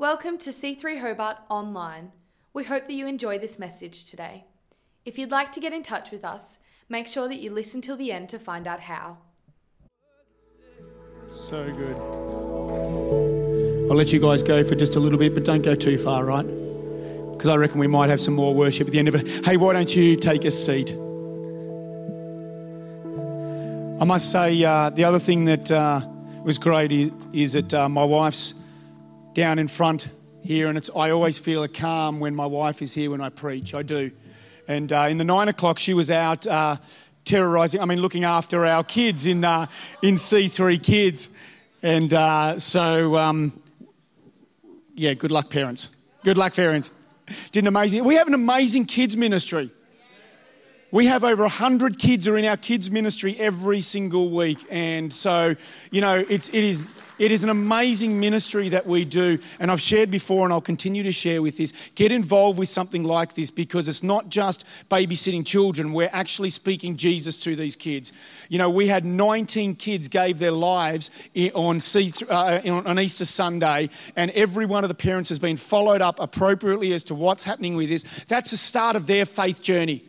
Welcome to C3 Hobart Online. We hope that you enjoy this message today. If you'd like to get in touch with us, make sure that you listen till the end to find out how. So good. I'll let you guys go for just a little bit, but don't go too far, right? Because I reckon we might have some more worship at the end of it. Hey, why don't you take a seat? I must say, uh, the other thing that uh, was great is, is that uh, my wife's down in front here, and it's, I always feel a calm when my wife is here when I preach. I do. And uh, in the nine o'clock, she was out uh, terrorizing, I mean, looking after our kids in, uh, in C3 Kids. And uh, so, um, yeah, good luck, parents. Good luck, parents. Did an amazing. We have an amazing kids ministry. We have over 100 kids are in our kids ministry every single week. And so, you know, it's, it, is, it is an amazing ministry that we do. And I've shared before and I'll continue to share with this. Get involved with something like this because it's not just babysitting children. We're actually speaking Jesus to these kids. You know, we had 19 kids gave their lives on, uh, on Easter Sunday. And every one of the parents has been followed up appropriately as to what's happening with this. That's the start of their faith journey.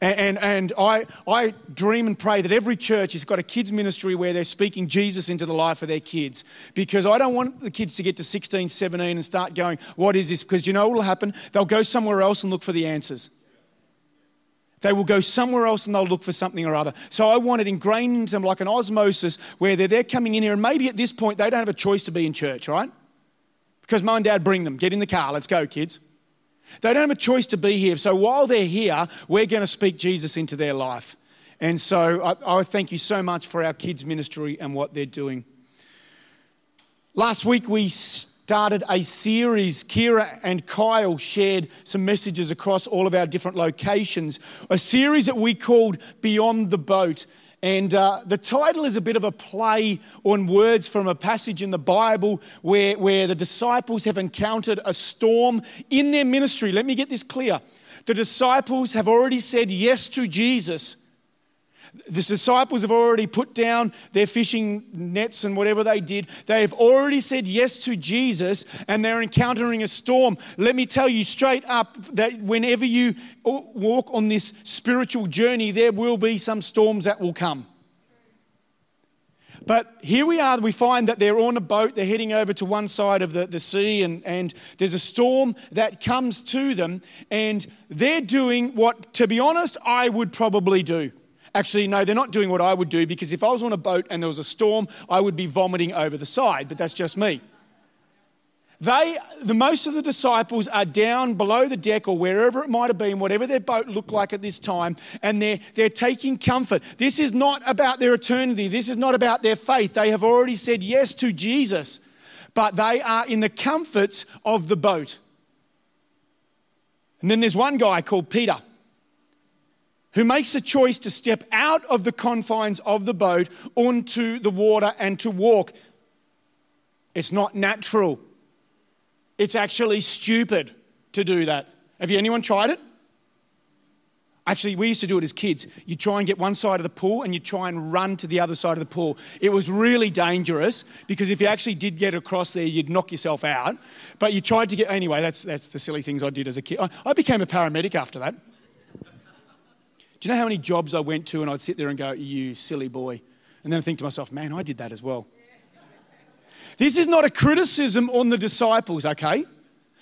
And, and, and, I, I dream and pray that every church has got a kids' ministry where they're speaking Jesus into the life of their kids. Because I don't want the kids to get to 16, 17 and start going, What is this? Because you know what will happen? They'll go somewhere else and look for the answers. They will go somewhere else and they'll look for something or other. So I want it ingrained into them like an osmosis where they're, they're coming in here and maybe at this point they don't have a choice to be in church, right? Because mum and dad bring them. Get in the car, let's go, kids. They don't have a choice to be here. So while they're here, we're going to speak Jesus into their life. And so I, I, thank you so much for our kids' ministry and what they're doing. Last week we started a series. Kira and Kyle shared some messages across all of our different locations. A series that we called Beyond the Boat. And uh, the title is a bit of a play on words from a passage in the Bible where, where the disciples have encountered a storm in their ministry. Let me get this clear. The disciples have already said yes to Jesus the disciples have already put down their fishing nets and whatever they did. They have already said yes to Jesus and they're encountering a storm. Let me tell you straight up that whenever you walk on this spiritual journey, there will be some storms that will come. But here we are, we find that they're on a boat, they're heading over to one side of the, the sea, and, and there's a storm that comes to them, and they're doing what, to be honest, I would probably do. Actually, no, they're not doing what I would do because if I was on a boat and there was a storm, I would be vomiting over the side, but that's just me. They, the most of the disciples are down below the deck or wherever it might have been, whatever their boat looked like at this time, and they're, they're taking comfort. This is not about their eternity. This is not about their faith. They have already said yes to Jesus, but they are in the comforts of the boat. And then there's one guy called Peter who makes a choice to step out of the confines of the boat onto the water and to walk. It's not natural. It's actually stupid to do that. Have you anyone tried it? Actually, we used to do it as kids. You try and get one side of the pool and you try and run to the other side of the pool. It was really dangerous because if you actually did get across there, you'd knock yourself out. But you tried to get, anyway, that's, that's the silly things I did as a kid. I, I became a paramedic after that. You know how many jobs I went to and I'd sit there and go, You silly boy? And then I think to myself, Man, I did that as well. This is not a criticism on the disciples, okay?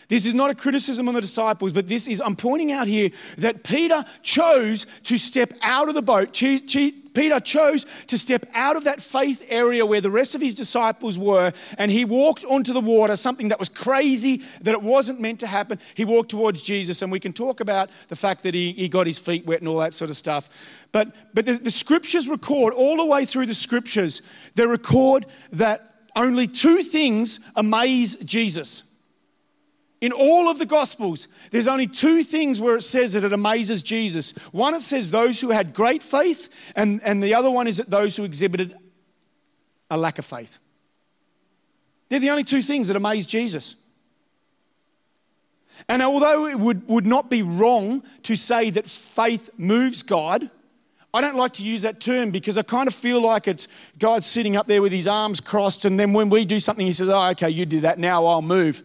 This is not a criticism on the disciples, but this is, I'm pointing out here that Peter chose to step out of the boat. Peter chose to step out of that faith area where the rest of his disciples were, and he walked onto the water, something that was crazy, that it wasn't meant to happen. He walked towards Jesus, and we can talk about the fact that he, he got his feet wet and all that sort of stuff. But, but the, the scriptures record, all the way through the scriptures, they record that only two things amaze Jesus. In all of the Gospels, there's only two things where it says that it amazes Jesus. One, it says those who had great faith, and, and the other one is that those who exhibited a lack of faith. They're the only two things that amaze Jesus. And although it would, would not be wrong to say that faith moves God, I don't like to use that term because I kind of feel like it's God sitting up there with his arms crossed, and then when we do something, he says, Oh, okay, you did that, now I'll move.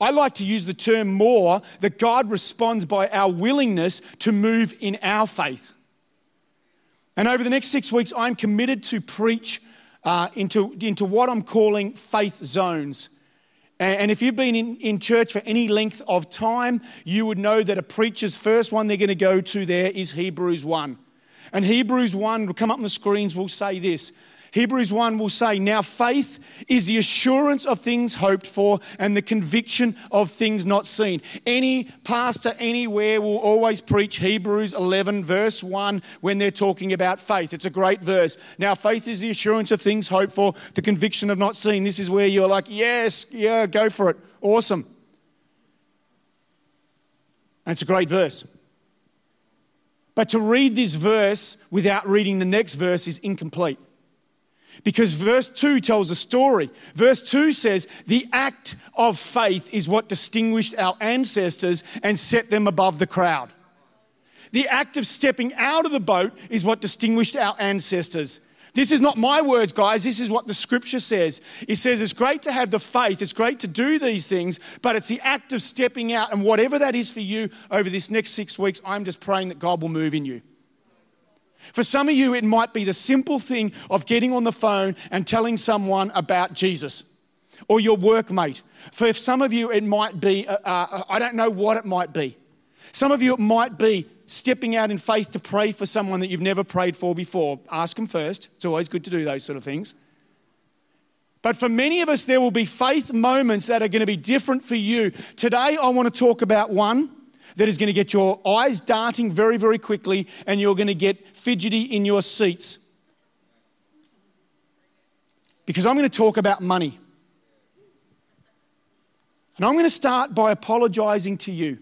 I like to use the term more that God responds by our willingness to move in our faith. And over the next six weeks, I'm committed to preach uh, into, into what I'm calling faith zones. And if you've been in, in church for any length of time, you would know that a preacher's first one they're going to go to there is Hebrews 1. And Hebrews 1 will come up on the screens, will say this Hebrews 1 will say, Now faith is the assurance of things hoped for and the conviction of things not seen. Any pastor anywhere will always preach Hebrews 11, verse 1, when they're talking about faith. It's a great verse. Now faith is the assurance of things hoped for, the conviction of not seen. This is where you're like, Yes, yeah, go for it. Awesome. And it's a great verse. But to read this verse without reading the next verse is incomplete. Because verse 2 tells a story. Verse 2 says, The act of faith is what distinguished our ancestors and set them above the crowd. The act of stepping out of the boat is what distinguished our ancestors. This is not my words, guys. This is what the scripture says. It says it's great to have the faith, it's great to do these things, but it's the act of stepping out. And whatever that is for you over this next six weeks, I'm just praying that God will move in you. For some of you, it might be the simple thing of getting on the phone and telling someone about Jesus or your workmate. For some of you, it might be, uh, uh, I don't know what it might be. Some of you, it might be stepping out in faith to pray for someone that you've never prayed for before. Ask them first. It's always good to do those sort of things. But for many of us, there will be faith moments that are going to be different for you. Today, I want to talk about one that is going to get your eyes darting very, very quickly and you're going to get fidgety in your seats. Because I'm going to talk about money. And I'm going to start by apologizing to you.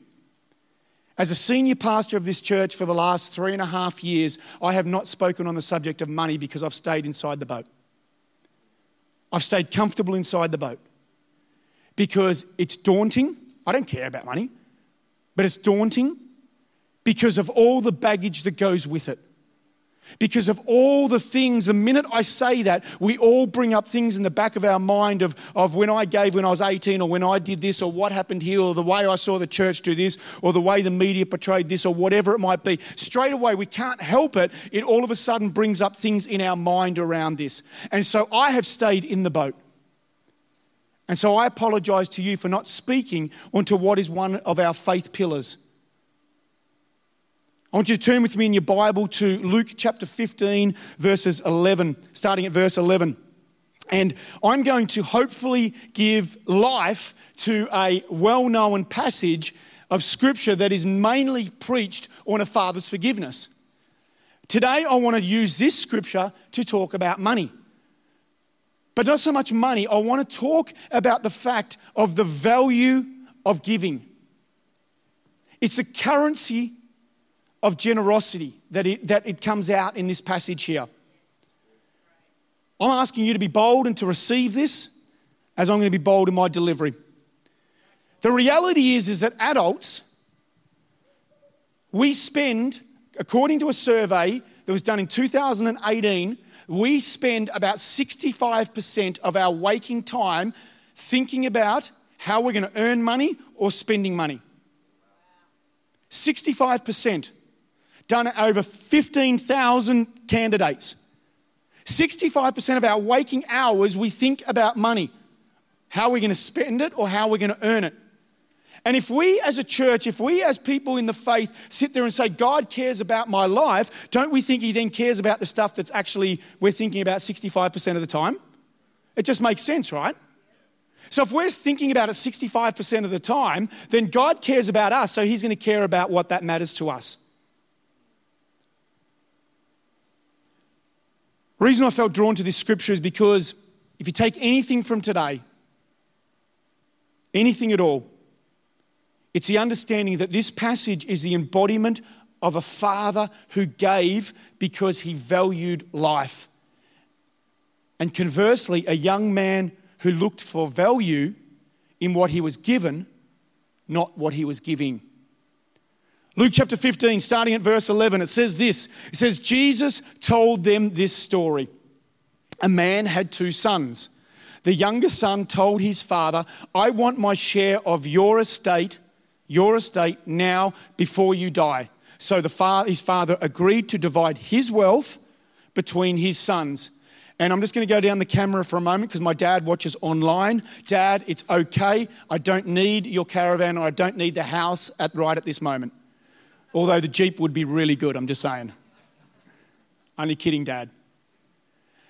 As a senior pastor of this church for the last three and a half years, I have not spoken on the subject of money because I've stayed inside the boat. I've stayed comfortable inside the boat because it's daunting. I don't care about money. But it's daunting because of all the baggage that goes with it. Because of all the things, the minute I say that, we all bring up things in the back of our mind of, of when I gave when I was 18, or when I did this, or what happened here, or the way I saw the church do this, or the way the media portrayed this, or whatever it might be. Straight away, we can't help it. It all of a sudden brings up things in our mind around this. And so I have stayed in the boat. And so I apologize to you for not speaking onto what is one of our faith pillars. I want you to turn with me in your Bible to Luke chapter 15, verses 11, starting at verse 11. And I'm going to hopefully give life to a well known passage of scripture that is mainly preached on a father's forgiveness. Today, I want to use this scripture to talk about money. But not so much money. I want to talk about the fact of the value of giving. It's a currency of generosity that it, that it comes out in this passage here. I'm asking you to be bold and to receive this as I'm going to be bold in my delivery. The reality is, is that adults, we spend, according to a survey that was done in 2018, we spend about 65% of our waking time thinking about how we're going to earn money or spending money. 65%. Done over 15,000 candidates. 65% of our waking hours, we think about money. How are we going to spend it or how are we going to earn it? And if we as a church, if we as people in the faith sit there and say, God cares about my life, don't we think He then cares about the stuff that's actually we're thinking about 65% of the time? It just makes sense, right? So if we're thinking about it 65% of the time, then God cares about us, so He's going to care about what that matters to us. The reason I felt drawn to this scripture is because if you take anything from today, anything at all, it's the understanding that this passage is the embodiment of a father who gave because he valued life. And conversely, a young man who looked for value in what he was given, not what he was giving. Luke chapter 15, starting at verse 11, it says this It says, Jesus told them this story. A man had two sons. The younger son told his father, I want my share of your estate, your estate now before you die. So the fa- his father agreed to divide his wealth between his sons. And I'm just going to go down the camera for a moment because my dad watches online. Dad, it's okay. I don't need your caravan or I don't need the house at, right at this moment. Although the Jeep would be really good, I'm just saying. Only kidding, Dad.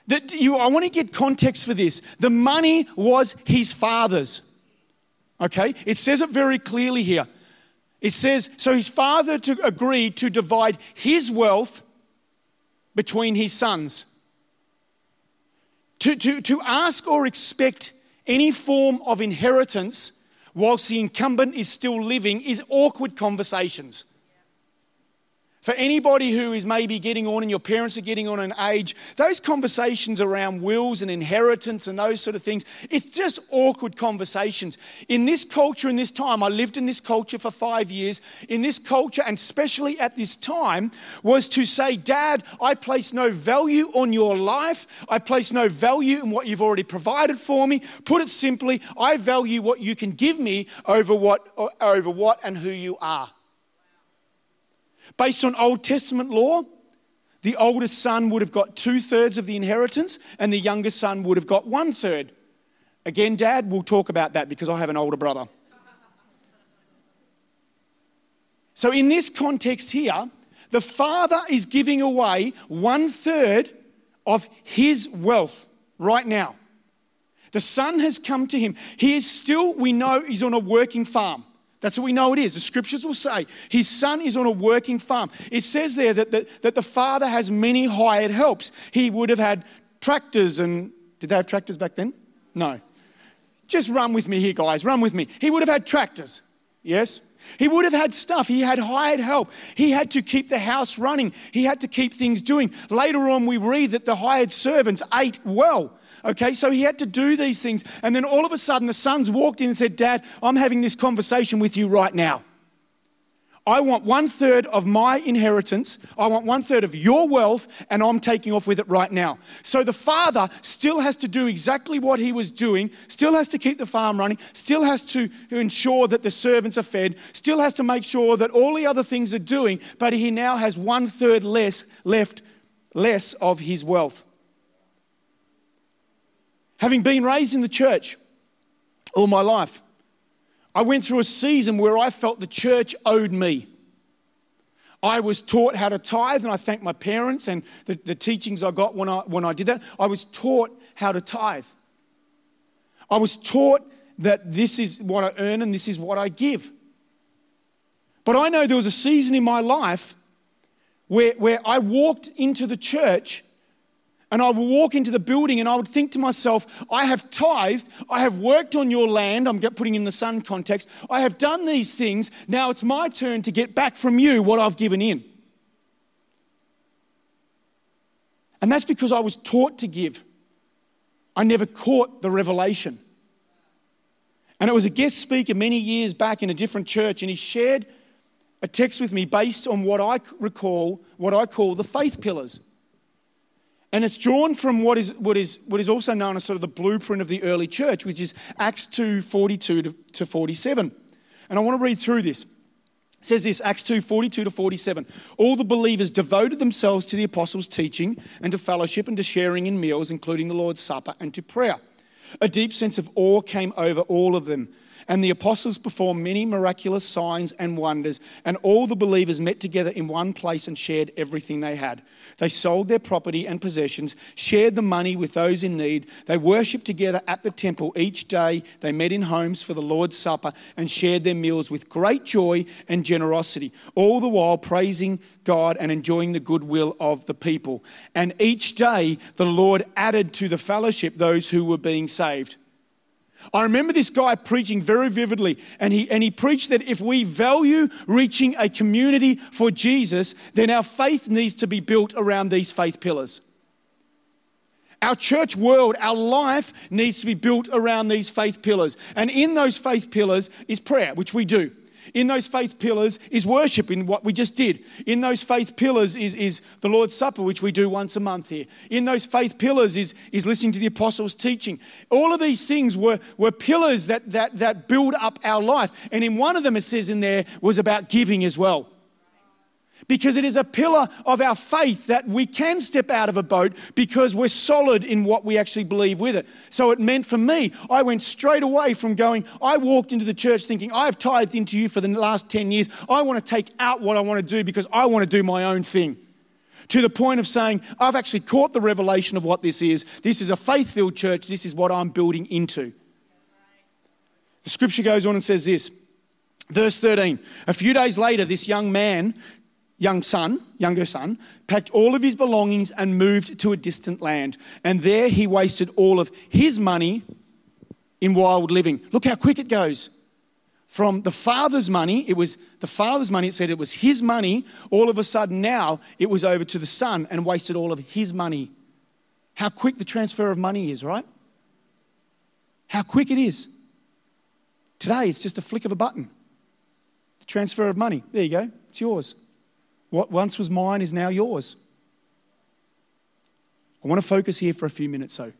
That you, I want to get context for this. The money was his father's. Okay? It says it very clearly here. It says, so his father to, agreed to divide his wealth between his sons. To, to, to ask or expect any form of inheritance whilst the incumbent is still living is awkward conversations. For anybody who is maybe getting on and your parents are getting on in age, those conversations around wills and inheritance and those sort of things, it's just awkward conversations. In this culture, in this time, I lived in this culture for five years. In this culture, and especially at this time, was to say, Dad, I place no value on your life. I place no value in what you've already provided for me. Put it simply, I value what you can give me over what, over what and who you are. Based on Old Testament law, the oldest son would have got two thirds of the inheritance, and the younger son would have got one third. Again, Dad, we'll talk about that because I have an older brother. So, in this context here, the father is giving away one third of his wealth right now. The son has come to him. He is still, we know, he's on a working farm. That's what we know it is. The scriptures will say his son is on a working farm. It says there that the, that the father has many hired helps. He would have had tractors and. Did they have tractors back then? No. Just run with me here, guys. Run with me. He would have had tractors. Yes? He would have had stuff. He had hired help. He had to keep the house running. He had to keep things doing. Later on, we read that the hired servants ate well. Okay, so he had to do these things. And then all of a sudden, the sons walked in and said, Dad, I'm having this conversation with you right now. I want one third of my inheritance. I want one third of your wealth, and I'm taking off with it right now. So the father still has to do exactly what he was doing, still has to keep the farm running, still has to ensure that the servants are fed, still has to make sure that all the other things are doing, but he now has one third less left, less of his wealth. Having been raised in the church all my life, I went through a season where I felt the church owed me. I was taught how to tithe, and I thank my parents and the, the teachings I got when I, when I did that. I was taught how to tithe. I was taught that this is what I earn and this is what I give. But I know there was a season in my life where, where I walked into the church and I would walk into the building and I would think to myself, I have tithed, I have worked on your land, I'm putting in the son context, I have done these things, now it's my turn to get back from you what I've given in. And that's because I was taught to give. I never caught the revelation. And it was a guest speaker many years back in a different church, and he shared a text with me based on what I recall, what I call the faith pillars. And it's drawn from what is, what, is, what is also known as sort of the blueprint of the early church, which is Acts 2 42 to, to 47. And I want to read through this. It says this Acts 2 42 to 47. All the believers devoted themselves to the apostles' teaching and to fellowship and to sharing in meals, including the Lord's Supper and to prayer. A deep sense of awe came over all of them and the apostles performed many miraculous signs and wonders, and all the believers met together in one place and shared everything they had. They sold their property and possessions, shared the money with those in need. They worshipped together at the temple each day. They met in homes for the Lord's Supper and shared their meals with great joy and generosity, all the while praising God and enjoying the goodwill of the people. And each day the Lord added to the fellowship those who were being saved. I remember this guy preaching very vividly, and he, and he preached that if we value reaching a community for Jesus, then our faith needs to be built around these faith pillars. Our church world, our life needs to be built around these faith pillars. And in those faith pillars is prayer, which we do. In those faith pillars is worship, in what we just did. In those faith pillars is, is the Lord's Supper, which we do once a month here. In those faith pillars is, is listening to the apostles' teaching. All of these things were, were pillars that, that, that build up our life. And in one of them, it says in there, was about giving as well because it is a pillar of our faith that we can step out of a boat because we're solid in what we actually believe with it. So it meant for me, I went straight away from going, I walked into the church thinking, I've tithed into you for the last 10 years. I want to take out what I want to do because I want to do my own thing. To the point of saying, I've actually caught the revelation of what this is. This is a faith filled church. This is what I'm building into. The scripture goes on and says this. Verse 13. A few days later, this young man young son, younger son, packed all of his belongings and moved to a distant land. And there he wasted all of his money in wild living. Look how quick it goes. From the father's money, it was the father's money, it said it was his money. All of a sudden now it was over to the son and wasted all of his money. How quick the transfer of money is, right? How quick it is. Today it's just a flick of a button. The transfer of money. There you go, it's yours. What once was mine is now yours. I want to focus here for a few minutes, though,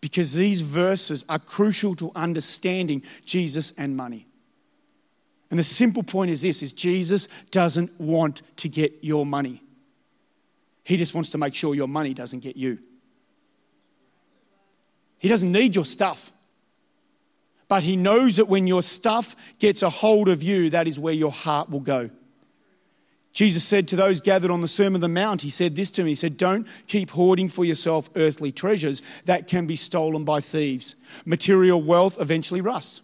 because these verses are crucial to understanding Jesus and money. And the simple point is this is Jesus doesn't want to get your money. He just wants to make sure your money doesn't get you. He doesn't need your stuff. But he knows that when your stuff gets a hold of you, that is where your heart will go. Jesus said to those gathered on the Sermon on the Mount, He said this to me He said, Don't keep hoarding for yourself earthly treasures that can be stolen by thieves. Material wealth eventually rusts,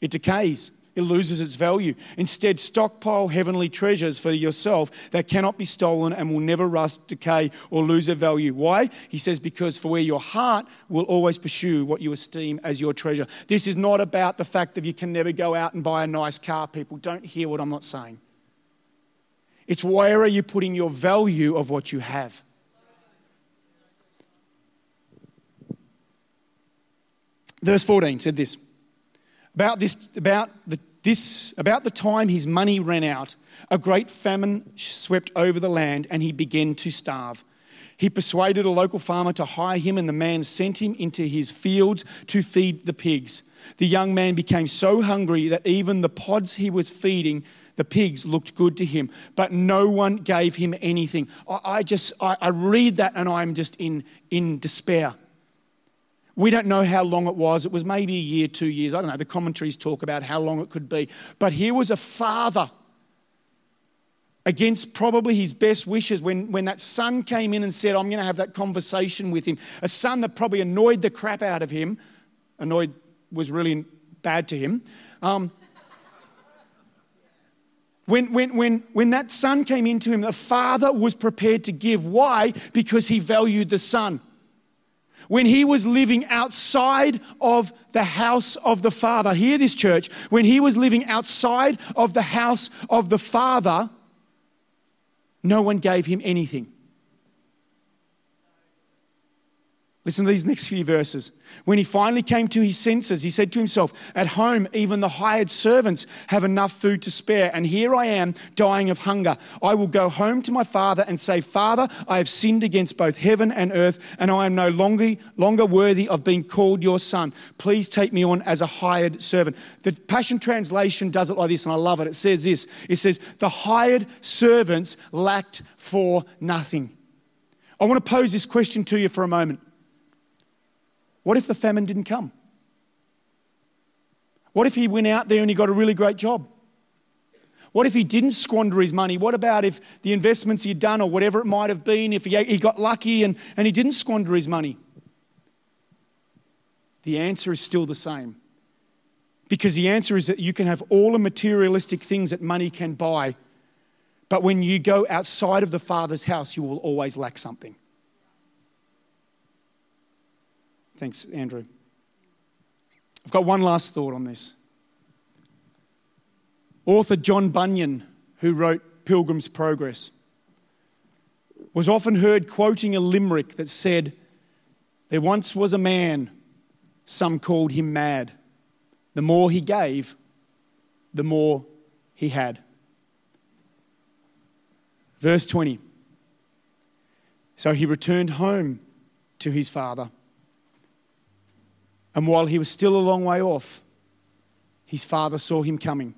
it decays, it loses its value. Instead, stockpile heavenly treasures for yourself that cannot be stolen and will never rust, decay, or lose their value. Why? He says, Because for where your heart will always pursue what you esteem as your treasure. This is not about the fact that you can never go out and buy a nice car, people. Don't hear what I'm not saying. It's where are you putting your value of what you have? Verse 14 said this about this about the, this about the time his money ran out a great famine swept over the land and he began to starve he persuaded a local farmer to hire him and the man sent him into his fields to feed the pigs the young man became so hungry that even the pods he was feeding the pigs looked good to him, but no one gave him anything. I, I just, I, I read that and I'm just in, in despair. We don't know how long it was. It was maybe a year, two years. I don't know. The commentaries talk about how long it could be. But here was a father against probably his best wishes when, when that son came in and said, I'm going to have that conversation with him. A son that probably annoyed the crap out of him. Annoyed was really bad to him. Um, when, when, when, when that son came into him, the father was prepared to give. Why? Because he valued the son. When he was living outside of the house of the father, hear this, church, when he was living outside of the house of the father, no one gave him anything. Listen to these next few verses. When he finally came to his senses, he said to himself, At home, even the hired servants have enough food to spare, and here I am dying of hunger. I will go home to my father and say, Father, I have sinned against both heaven and earth, and I am no longer, longer worthy of being called your son. Please take me on as a hired servant. The Passion Translation does it like this, and I love it. It says this It says, The hired servants lacked for nothing. I want to pose this question to you for a moment. What if the famine didn't come? What if he went out there and he got a really great job? What if he didn't squander his money? What about if the investments he'd done or whatever it might have been, if he, he got lucky and, and he didn't squander his money? The answer is still the same. Because the answer is that you can have all the materialistic things that money can buy, but when you go outside of the Father's house, you will always lack something. Thanks, Andrew. I've got one last thought on this. Author John Bunyan, who wrote Pilgrim's Progress, was often heard quoting a limerick that said, There once was a man, some called him mad. The more he gave, the more he had. Verse 20. So he returned home to his father. And while he was still a long way off, his father saw him coming.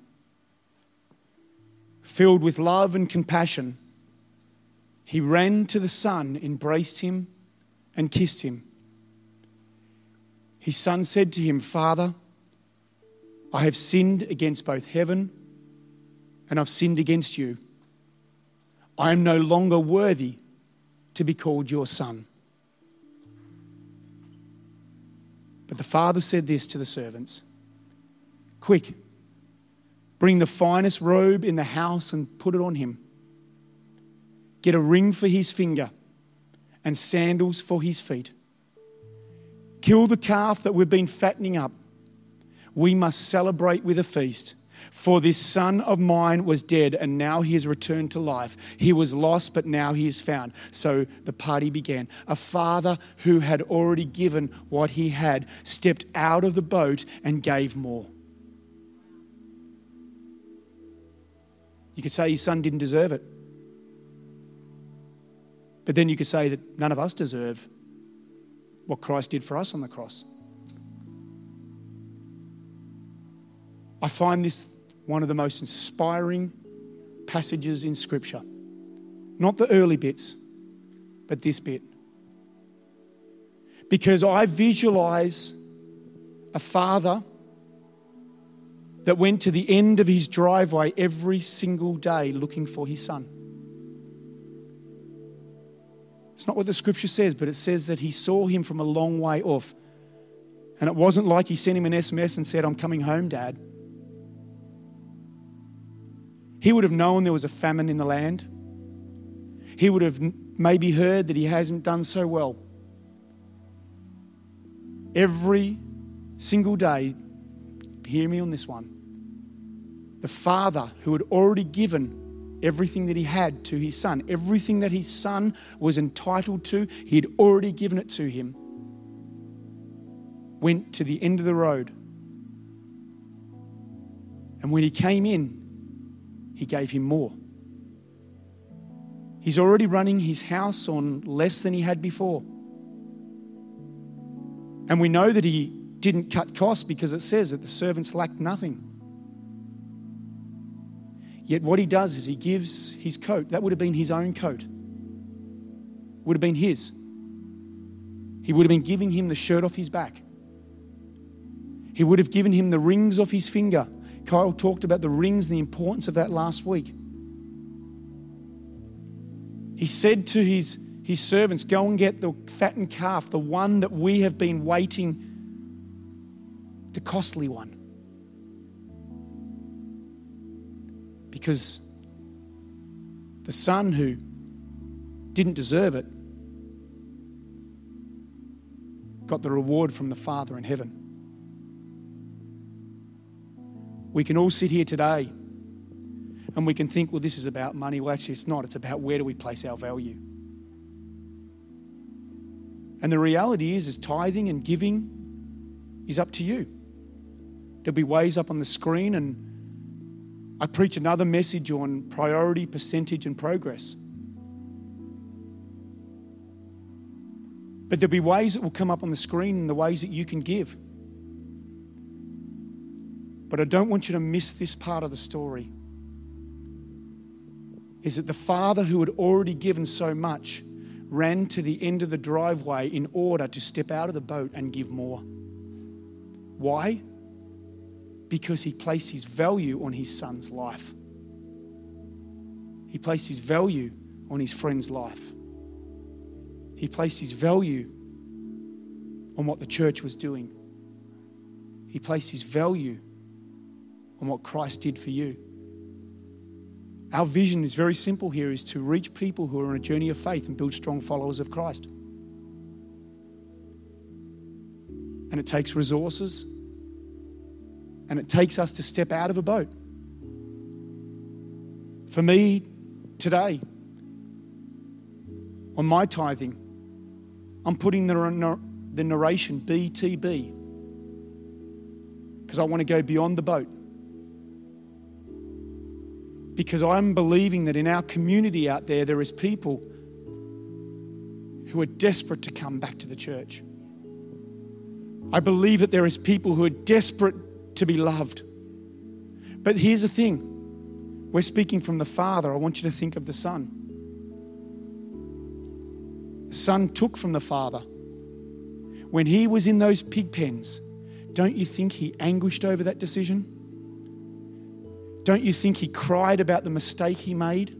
Filled with love and compassion, he ran to the son, embraced him, and kissed him. His son said to him, Father, I have sinned against both heaven and I've sinned against you. I am no longer worthy to be called your son. But the father said this to the servants Quick, bring the finest robe in the house and put it on him. Get a ring for his finger and sandals for his feet. Kill the calf that we've been fattening up. We must celebrate with a feast. For this son of mine was dead, and now he has returned to life. He was lost, but now he is found. So the party began. A father who had already given what he had stepped out of the boat and gave more. You could say his son didn't deserve it. But then you could say that none of us deserve what Christ did for us on the cross. I find this one of the most inspiring passages in Scripture. Not the early bits, but this bit. Because I visualize a father that went to the end of his driveway every single day looking for his son. It's not what the scripture says, but it says that he saw him from a long way off. And it wasn't like he sent him an SMS and said, I'm coming home, Dad. He would have known there was a famine in the land. He would have maybe heard that he hasn't done so well. Every single day, hear me on this one. The father who had already given everything that he had to his son. Everything that his son was entitled to, he had already given it to him. Went to the end of the road. And when he came in, he gave him more. He's already running his house on less than he had before. And we know that he didn't cut costs because it says that the servants lacked nothing. Yet what he does is he gives his coat. That would have been his own coat. Would have been his. He would have been giving him the shirt off his back. He would have given him the rings off his finger. Kyle talked about the rings and the importance of that last week. He said to his, his servants, Go and get the fattened calf, the one that we have been waiting, the costly one. because the son who didn't deserve it got the reward from the Father in heaven. We can all sit here today and we can think, well, this is about money. Well, actually, it's not. It's about where do we place our value. And the reality is, is tithing and giving is up to you. There'll be ways up on the screen and I preach another message on priority, percentage, and progress. But there'll be ways that will come up on the screen and the ways that you can give. But I don't want you to miss this part of the story. Is that the father who had already given so much ran to the end of the driveway in order to step out of the boat and give more. Why? because he placed his value on his son's life. He placed his value on his friend's life. He placed his value on what the church was doing. He placed his value on what Christ did for you. Our vision is very simple here is to reach people who are on a journey of faith and build strong followers of Christ. And it takes resources, and it takes us to step out of a boat. For me, today, on my tithing, I'm putting the, the narration BTB because I want to go beyond the boat. Because I'm believing that in our community out there, there is people who are desperate to come back to the church. I believe that there is people who are desperate to be loved. But here's the thing we're speaking from the Father. I want you to think of the Son. The Son took from the Father. When he was in those pig pens, don't you think he anguished over that decision? Don't you think he cried about the mistake he made?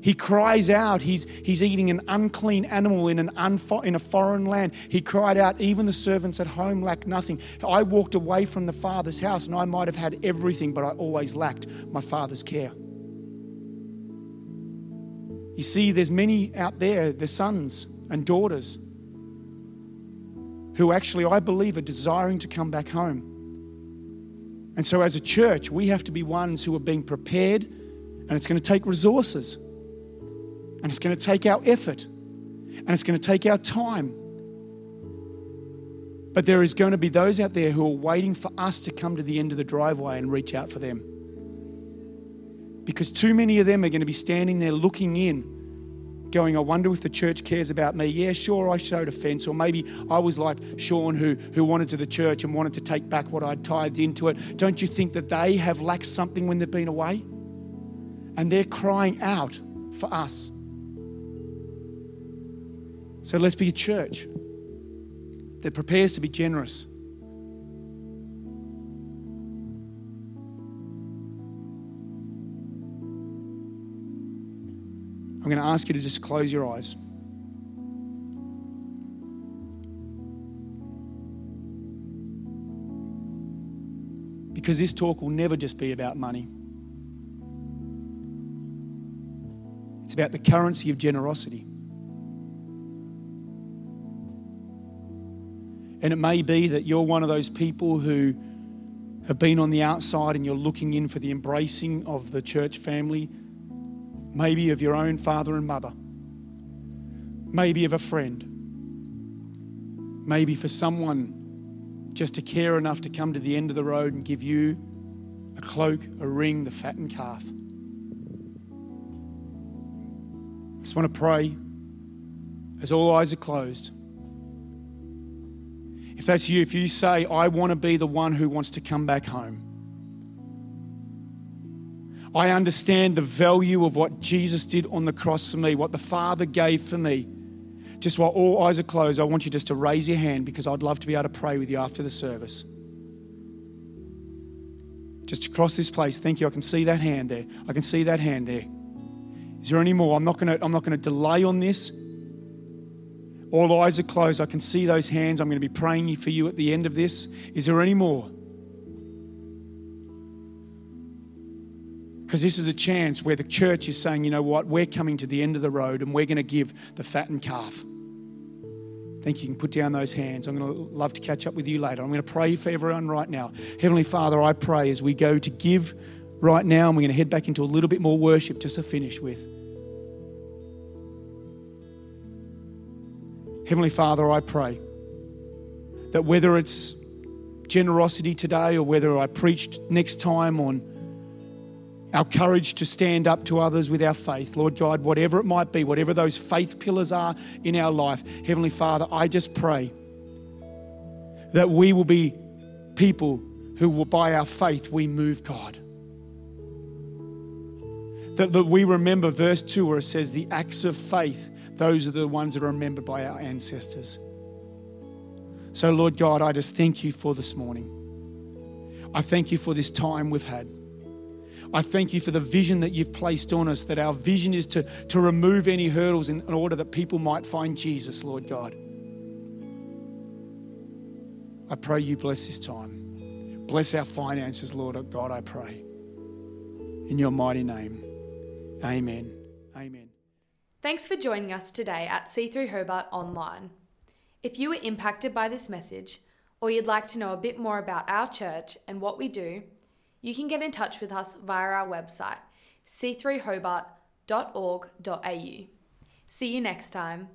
He cries out. He's, he's eating an unclean animal in, an unfo- in a foreign land. He cried out, Even the servants at home lack nothing. I walked away from the Father's house and I might have had everything, but I always lacked my Father's care. You see, there's many out there, the sons and daughters, who actually, I believe, are desiring to come back home. And so, as a church, we have to be ones who are being prepared, and it's going to take resources. And it's going to take our effort. And it's going to take our time. But there is going to be those out there who are waiting for us to come to the end of the driveway and reach out for them. Because too many of them are going to be standing there looking in, going, I wonder if the church cares about me. Yeah, sure, I showed offense. Or maybe I was like Sean who, who wanted to the church and wanted to take back what I'd tithed into it. Don't you think that they have lacked something when they've been away? And they're crying out for us. So let's be a church that prepares to be generous. I'm going to ask you to just close your eyes. Because this talk will never just be about money. It's about the currency of generosity. And it may be that you're one of those people who have been on the outside and you're looking in for the embracing of the church family, maybe of your own father and mother, maybe of a friend, maybe for someone just to care enough to come to the end of the road and give you a cloak, a ring, the fattened calf. I just want to pray as all eyes are closed. If that's you, if you say, I want to be the one who wants to come back home, I understand the value of what Jesus did on the cross for me, what the Father gave for me. Just while all eyes are closed, I want you just to raise your hand because I'd love to be able to pray with you after the service. Just across this place, thank you. I can see that hand there. I can see that hand there. Is there any more? I'm not going to, I'm not to delay on this. All eyes are closed. I can see those hands. I'm going to be praying for you at the end of this. Is there any more? Because this is a chance where the church is saying, you know what, we're coming to the end of the road and we're going to give the fattened calf. Thank you. You can put down those hands. I'm going to love to catch up with you later. I'm going to pray for everyone right now. Heavenly Father, I pray as we go to give right now, and we're going to head back into a little bit more worship just to finish with. Heavenly Father, I pray that whether it's generosity today or whether I preached next time on our courage to stand up to others with our faith, Lord God, whatever it might be, whatever those faith pillars are in our life, Heavenly Father, I just pray that we will be people who will, by our faith, we move God. That, that we remember verse 2 where it says, the acts of faith those are the ones that are remembered by our ancestors. So, Lord God, I just thank you for this morning. I thank you for this time we've had. I thank you for the vision that you've placed on us, that our vision is to, to remove any hurdles in, in order that people might find Jesus, Lord God. I pray you bless this time. Bless our finances, Lord God, I pray. In your mighty name, amen. Amen. Thanks for joining us today at C3 Hobart Online. If you were impacted by this message, or you'd like to know a bit more about our church and what we do, you can get in touch with us via our website, c3hobart.org.au. See you next time.